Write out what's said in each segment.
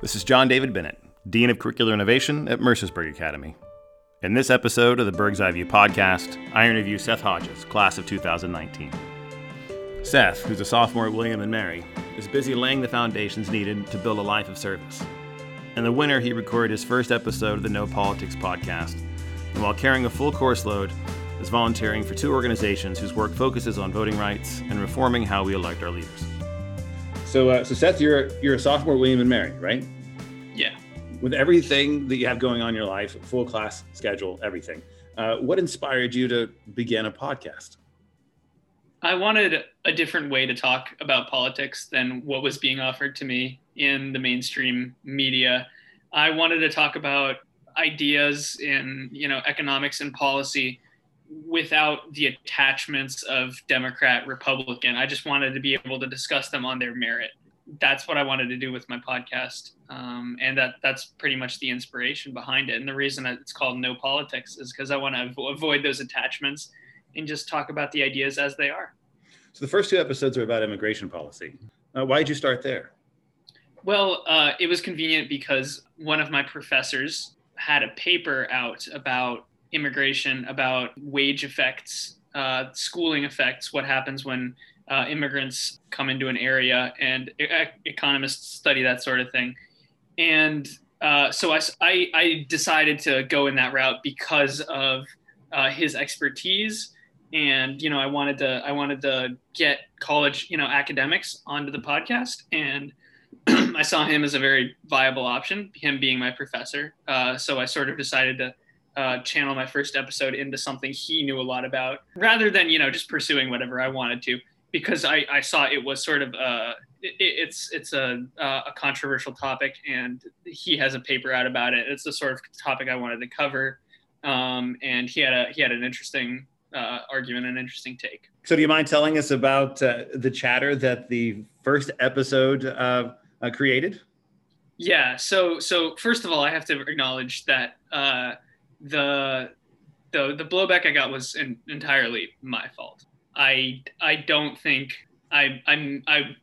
This is John David Bennett, Dean of Curricular Innovation at Mercersburg Academy. In this episode of the Bird's Eye View podcast, I interview Seth Hodges, class of 2019. Seth, who's a sophomore at William and Mary, is busy laying the foundations needed to build a life of service. In the winter, he recorded his first episode of the No Politics podcast, and while carrying a full course load, is volunteering for two organizations whose work focuses on voting rights and reforming how we elect our leaders. So, uh, so Seth, you're you're a sophomore at William and Mary, right? Yeah. With everything that you have going on in your life, full class schedule, everything, uh, what inspired you to begin a podcast? I wanted a different way to talk about politics than what was being offered to me in the mainstream media. I wanted to talk about ideas in you know economics and policy without the attachments of Democrat, Republican. I just wanted to be able to discuss them on their merit. That's what I wanted to do with my podcast, um, and that that's pretty much the inspiration behind it. And the reason it's called No Politics is because I want to avo- avoid those attachments and just talk about the ideas as they are. So the first two episodes are about immigration policy. Uh, why did you start there? Well, uh, it was convenient because one of my professors had a paper out about immigration, about wage effects, uh, schooling effects, what happens when uh, immigrants come into an area, and e- economists study that sort of thing. And uh, so I, I, I, decided to go in that route because of uh, his expertise. And you know, I wanted to I wanted to get college you know academics onto the podcast, and I saw him as a very viable option. Him being my professor, uh, so I sort of decided to uh, channel my first episode into something he knew a lot about rather than you know just pursuing whatever i wanted to because i, I saw it was sort of uh, it, it's it's a, uh, a controversial topic and he has a paper out about it. It's the sort of topic i wanted to cover um, and he had a he had an interesting uh, argument an interesting take. So do you mind telling us about uh, the chatter that the first episode uh, created? Yeah so so first of all i have to acknowledge that the the the blowback I got was in, entirely my fault. I I don't think I I'm I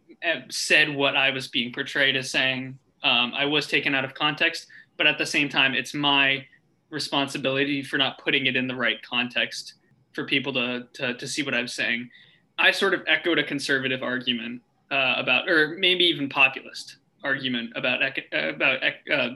said what I was being portrayed as saying. Um, I was taken out of context, but at the same time, it's my responsibility for not putting it in the right context for people to to, to see what I'm saying. I sort of echoed a conservative argument uh, about, or maybe even populist argument about about uh,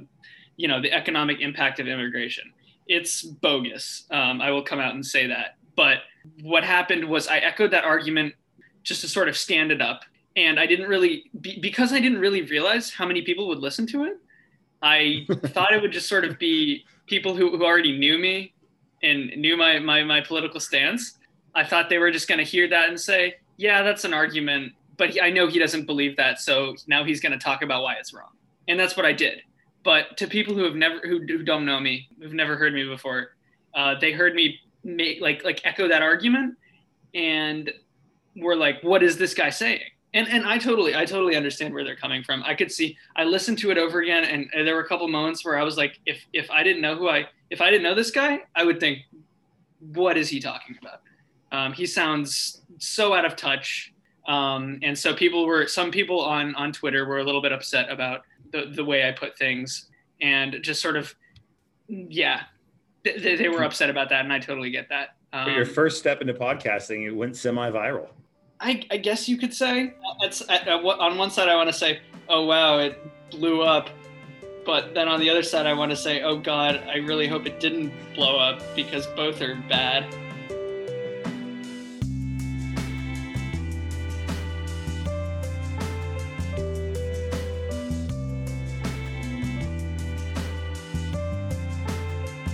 you know the economic impact of immigration it's bogus. Um, I will come out and say that. But what happened was I echoed that argument just to sort of stand it up. And I didn't really, be, because I didn't really realize how many people would listen to it, I thought it would just sort of be people who, who already knew me and knew my, my, my political stance. I thought they were just going to hear that and say, yeah, that's an argument. But he, I know he doesn't believe that. So now he's going to talk about why it's wrong. And that's what I did. But to people who have never, who, who don't know me, who've never heard me before, uh, they heard me make like like echo that argument, and were like, "What is this guy saying?" And and I totally I totally understand where they're coming from. I could see I listened to it over again, and, there were a couple moments where I was like, if if I didn't know who I if I didn't know this guy, I would think, "What is he talking about?" Um, he sounds so out of touch. Um, and so people were some people on on Twitter were a little bit upset about the, the way I put things and just sort of, yeah, they, they were upset about that. And I totally get that. Um, your first step into podcasting, it went semi-viral. I, I guess you could say it's at, at, on one side, I want to say, oh, wow, it blew up. But then on the other side, I want to say, oh, God, I really hope it didn't blow up because both are bad.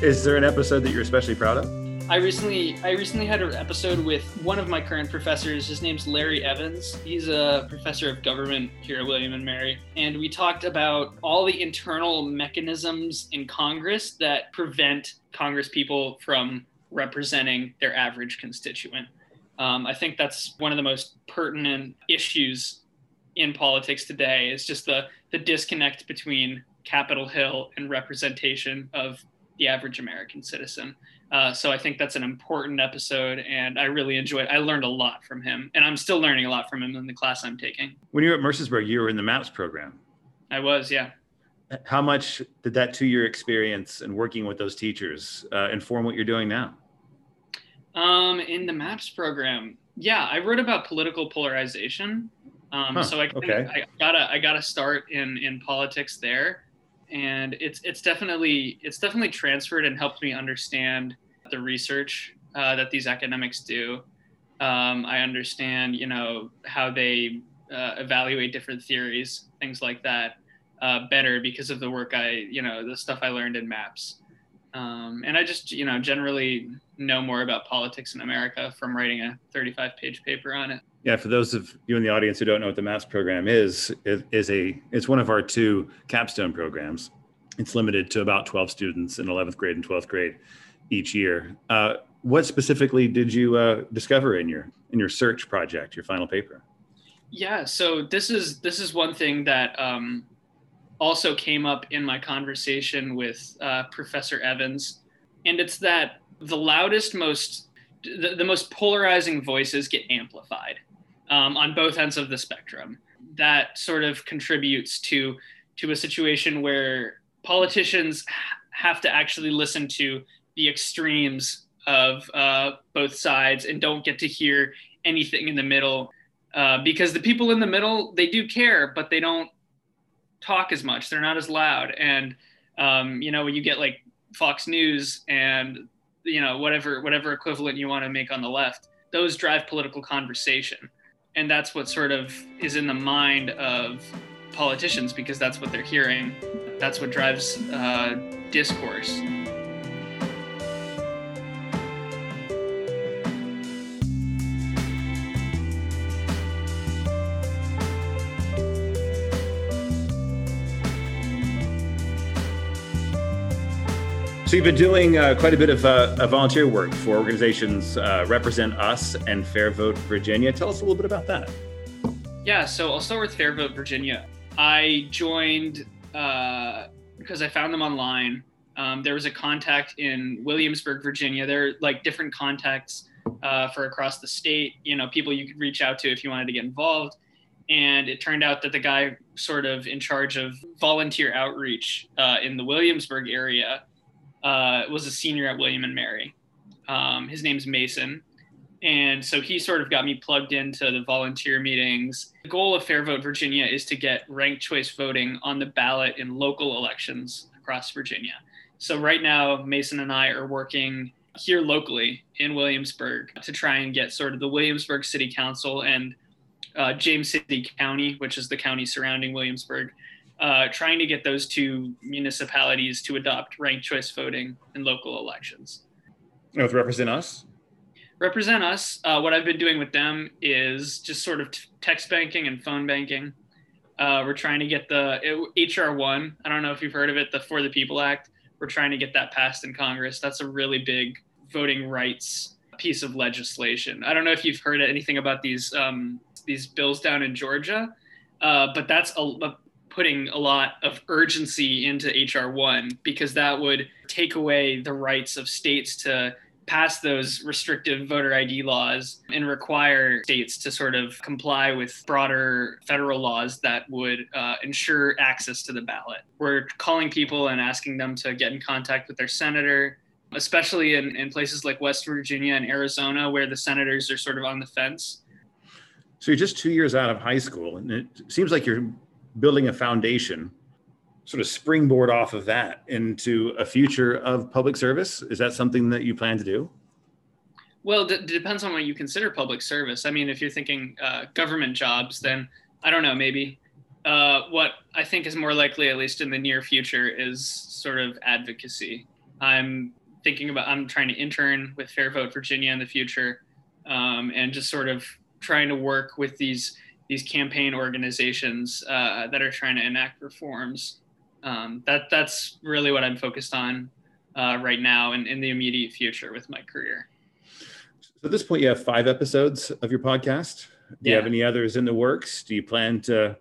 Is there an episode that you're especially proud of? I recently I recently had an episode with one of my current professors. His name's Larry Evans. He's a professor of government here at William and Mary, and we talked about all the internal mechanisms in Congress that prevent Congress people from representing their average constituent. Um, I think that's one of the most pertinent issues in politics today. Is just the the disconnect between Capitol Hill and representation of the average American citizen. Uh, so I think that's an important episode, and I really enjoyed. I learned a lot from him, and I'm still learning a lot from him in the class I'm taking. When you were at Mercersburg, you were in the MAPS program. I was, yeah. how much did that two-year experience and working with those teachers uh, inform what you're doing now? Um, in the MAPS program, yeah, I wrote about political polarization. Um, huh, so I, okay. I gotta I gotta start in in politics there, and it's it's definitely it's definitely transferred and helped me understand the research uh, that these academics do. Um, I understand, you know, how they uh, evaluate different theories, things like that, uh, better because of the work I, you know, the stuff I learned in maps. Um, and I just, you know, generally know more about politics in America from writing a 35 page paper on it. Yeah, for those of you in the audience who don't know what the MAPS program is, it is a it's one of our two capstone programs. It's limited to about 12 students in 11th grade and 12th grade each year. Uh, what specifically did you uh, discover in your in your search project, your final paper? Yeah, so this is this is one thing that um, also came up in my conversation with uh, Professor Evans, and it's that the loudest, most the, the most polarizing voices get amplified um, on both ends of the spectrum. That sort of contributes to to a situation where politicians have to actually listen to the extremes of uh, both sides and don't get to hear anything in the middle uh, because the people in the middle they do care but they don't talk as much. They're not as loud. And um, you know when you get like fox news and you know whatever whatever equivalent you want to make on the left those drive political conversation and that's what sort of is in the mind of politicians because that's what they're hearing. That's what drives uh, discourse you've been doing uh, quite a bit of uh, volunteer work for organizations uh, Represent Us and Fair Vote Virginia. Tell us a little bit about that. Yeah, so I'll start with Fair Vote Virginia. I joined uh, because I found them online. Um, there was a contact in Williamsburg, Virginia. There are like different contacts uh, for across the state. You know, people you could reach out to if you wanted to get involved. And it turned out that the guy sort of in charge of volunteer outreach uh, in the Williamsburg area uh, was a senior at William and Mary. Um, his name's Mason. And so he sort of got me plugged into the volunteer meetings. The goal of Fair Vote Virginia is to get ranked choice voting on the ballot in local elections across Virginia. So right now, Mason and I are working here locally in Williamsburg to try and get sort of the Williamsburg City Council and uh, James City County, which is the county surrounding Williamsburg, uh, trying to get those two municipalities to adopt ranked choice voting in local elections. With Represent Us? Represent Us, uh, what I've been doing with them is just sort of text banking and phone banking. Uh, we're trying to get the HR1, I don't know if you've heard of it, the For the People Act. We're trying to get that passed in Congress. That's a really big voting rights piece of legislation. I don't know if you've heard anything about these um, these bills down in Georgia, uh, but that's a, a, putting a lot of urgency into HR1 because that would take away the rights of states to pass those restrictive voter ID laws and require states to sort of comply with broader federal laws that would uh, ensure access to the ballot. We're calling people and asking them to get in contact with their senator, especially in, in places like West Virginia and Arizona, where the senators are sort of on the fence. So you're just two years out of high school, and it seems like you're building a foundation sort of springboard off of that into a future of public service? Is that something that you plan to do? Well it d- depends on what you consider public service. I mean if you're thinking uh, government jobs then i don't know maybe uh, what i think is more likely at least in the near future is sort of advocacy. I'm thinking about i'm trying to intern with fair vote virginia in the future um, and just sort of trying to work with these these campaign organizations uh, that are trying to enact reforms. Um, that that's really what I'm focused on uh, right now and in the immediate future with my career. So at this point, you have five episodes of your podcast. Do yeah. you have any others in the works? Do you plan to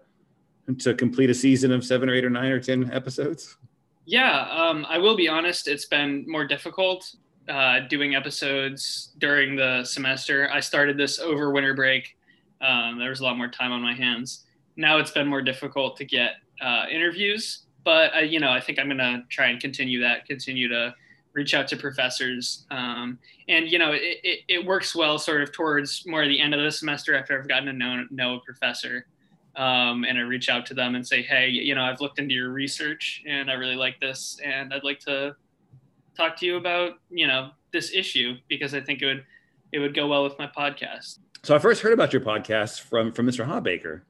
to complete a season of seven or eight or nine or ten episodes? Yeah, um, I will be honest. It's been more difficult uh, doing episodes during the semester. I started this over winter break um, there was a lot more time on my hands. Now it's been more difficult to get uh, interviews, but I, you know, I think I'm gonna try and continue that, continue to reach out to professors. Um, and you know, it, it, it, works well sort of towards more the end of the semester after I've gotten to know, know a professor. Um, and I reach out to them and say, hey, you know, I've looked into your research and I really like this, and I'd like to talk to you about, you know, this issue because I think it would it would go well with my podcast. So I first heard about your podcast from from Mr. Hawbaker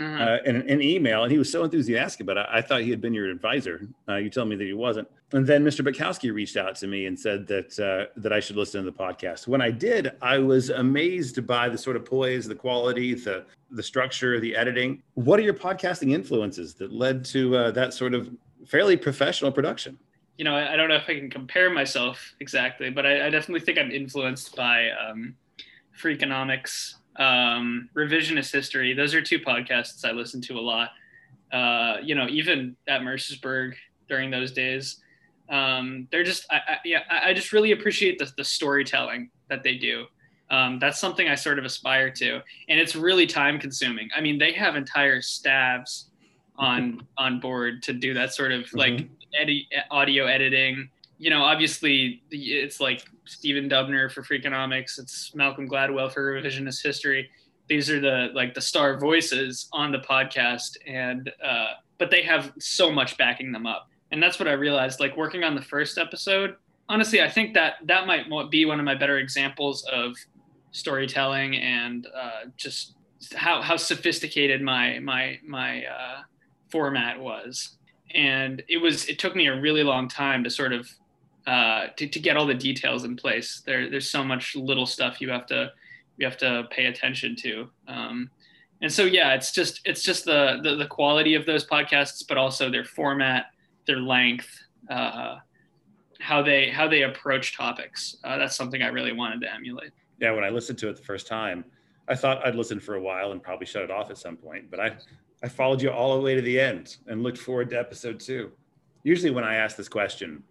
uh-huh. uh, in an email, and he was so enthusiastic about it. I thought he had been your advisor. Uh, you told me that he wasn't. And then Mr. Bukowski reached out to me and said that uh, that I should listen to the podcast. When I did, I was amazed by the sort of poise, the quality, the the structure, the editing. What are your podcasting influences that led to uh, that sort of fairly professional production? You know, I, I, don't know if I can compare myself exactly, but I, I definitely think I'm influenced by um, Freakonomics um, revisionist history. Those are two podcasts I listen to a lot. Uh, you know, even at Mercersburg during those days, um, they're just, I, I, yeah, I just really appreciate the, the storytelling that they do. Um, that's something I sort of aspire to, and it's really time consuming. I mean, they have entire staffs on on board to do that sort of like mm-hmm. edi- audio editing you know, obviously it's like Stephen Dubner for Freakonomics, it's Malcolm Gladwell for Revisionist History. These are the like the star voices on the podcast, and uh, but they have so much backing them up, and that's what I realized. Like working on the first episode, honestly, I think that that might be one of my better examples of storytelling and uh, just how how sophisticated my my my uh, format was and it was it took me a really long time to sort of uh, to, to get all the details in place. There, there's so much little stuff you have to you have to pay attention to. Um, and so yeah, it's just it's just the, the, the quality of those podcasts, but also their format, their length, uh, how they how they approach topics. Uh, that's something I really wanted to emulate. Yeah, when I listened to it the first time, I thought I'd listen for a while and probably shut it off at some point, but I I followed you all the way to the end and looked forward to episode two. Usually, when I ask this question,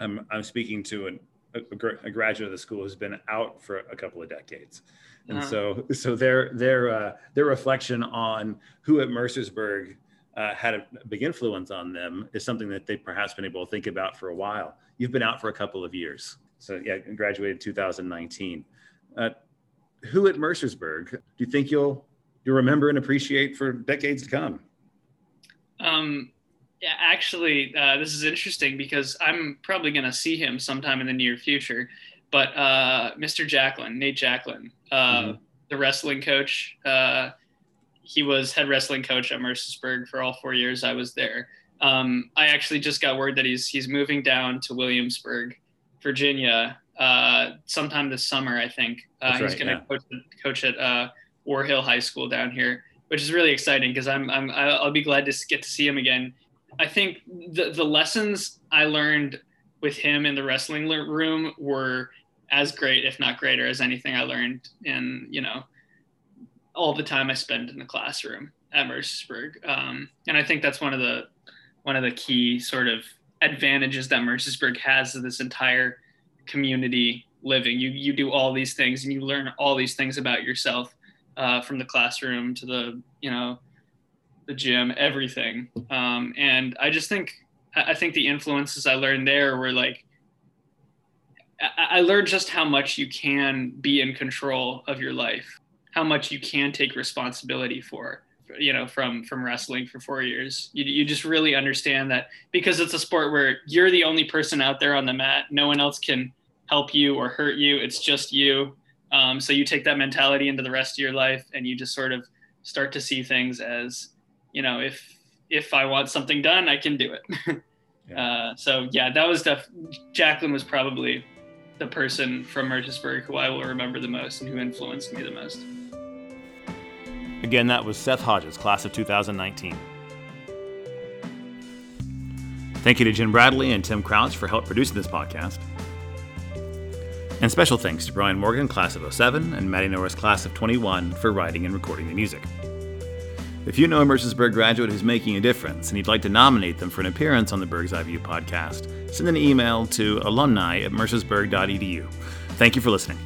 I'm, I'm speaking to an, a, a, graduate of the school who's been out for a couple of decades. And uh-huh. so, so their, their, uh, their reflection on who at Mercersburg uh, had a big influence on them is something that they've perhaps been able to think about for a while. You've been out for a couple of years. So yeah, graduated 2019. Uh, who at Mercersburg do you think you'll, you'll remember and appreciate for decades to come? Um, yeah, actually, uh, this is interesting because I'm probably going to see him sometime in the near future. But uh, Mr. Jacklin, Nate Jacklin, uh, mm-hmm. the wrestling coach, uh, he was head wrestling coach at Mercersburg for all four years I was there. Um, I actually just got word that he's he's moving down to Williamsburg, Virginia, uh, sometime this summer. I think uh, he's right, going to yeah. coach, coach, at Warhill High School down here, which is really exciting because I'm, I'm I'll be glad to get to see him again I think the the lessons I learned with him in the wrestling room were as great, if not greater, as anything I learned in you know all the time I spent in the classroom at Mercersburg. Um, and I think that's one of the one of the key sort of advantages that Mercersburg has of this entire community living. You you do all these things and you learn all these things about yourself uh, from the classroom to the you know the gym, everything. Um, and I just think I think the influences I learned there were like I learned just how much you can be in control of your life, how much you can take responsibility for. You know, from from wrestling for four years, you you just really understand that because it's a sport where you're the only person out there on the mat, no one else can help you or hurt you. It's just you. Um, so you take that mentality into the rest of your life, and you just sort of start to see things as you know, if if I want something done, I can do it. yeah. Uh, so yeah, that was def- Jacklin was probably the person from Mercersburg who I will remember the most and who influenced me the most. Again, that was Seth Hodges, class of 2019. Thank you to Jim Bradley and Tim Crouch for help producing this podcast. And special thanks to Brian Morgan, class of 07, and Maddie Norris, class of 21, for writing and recording the music. If you know a Mercersburg graduate who's making a difference and you'd like to nominate them for an appearance on the Berg's Eye View podcast, send an email to alumni at mercersburg.edu. Thank you for listening.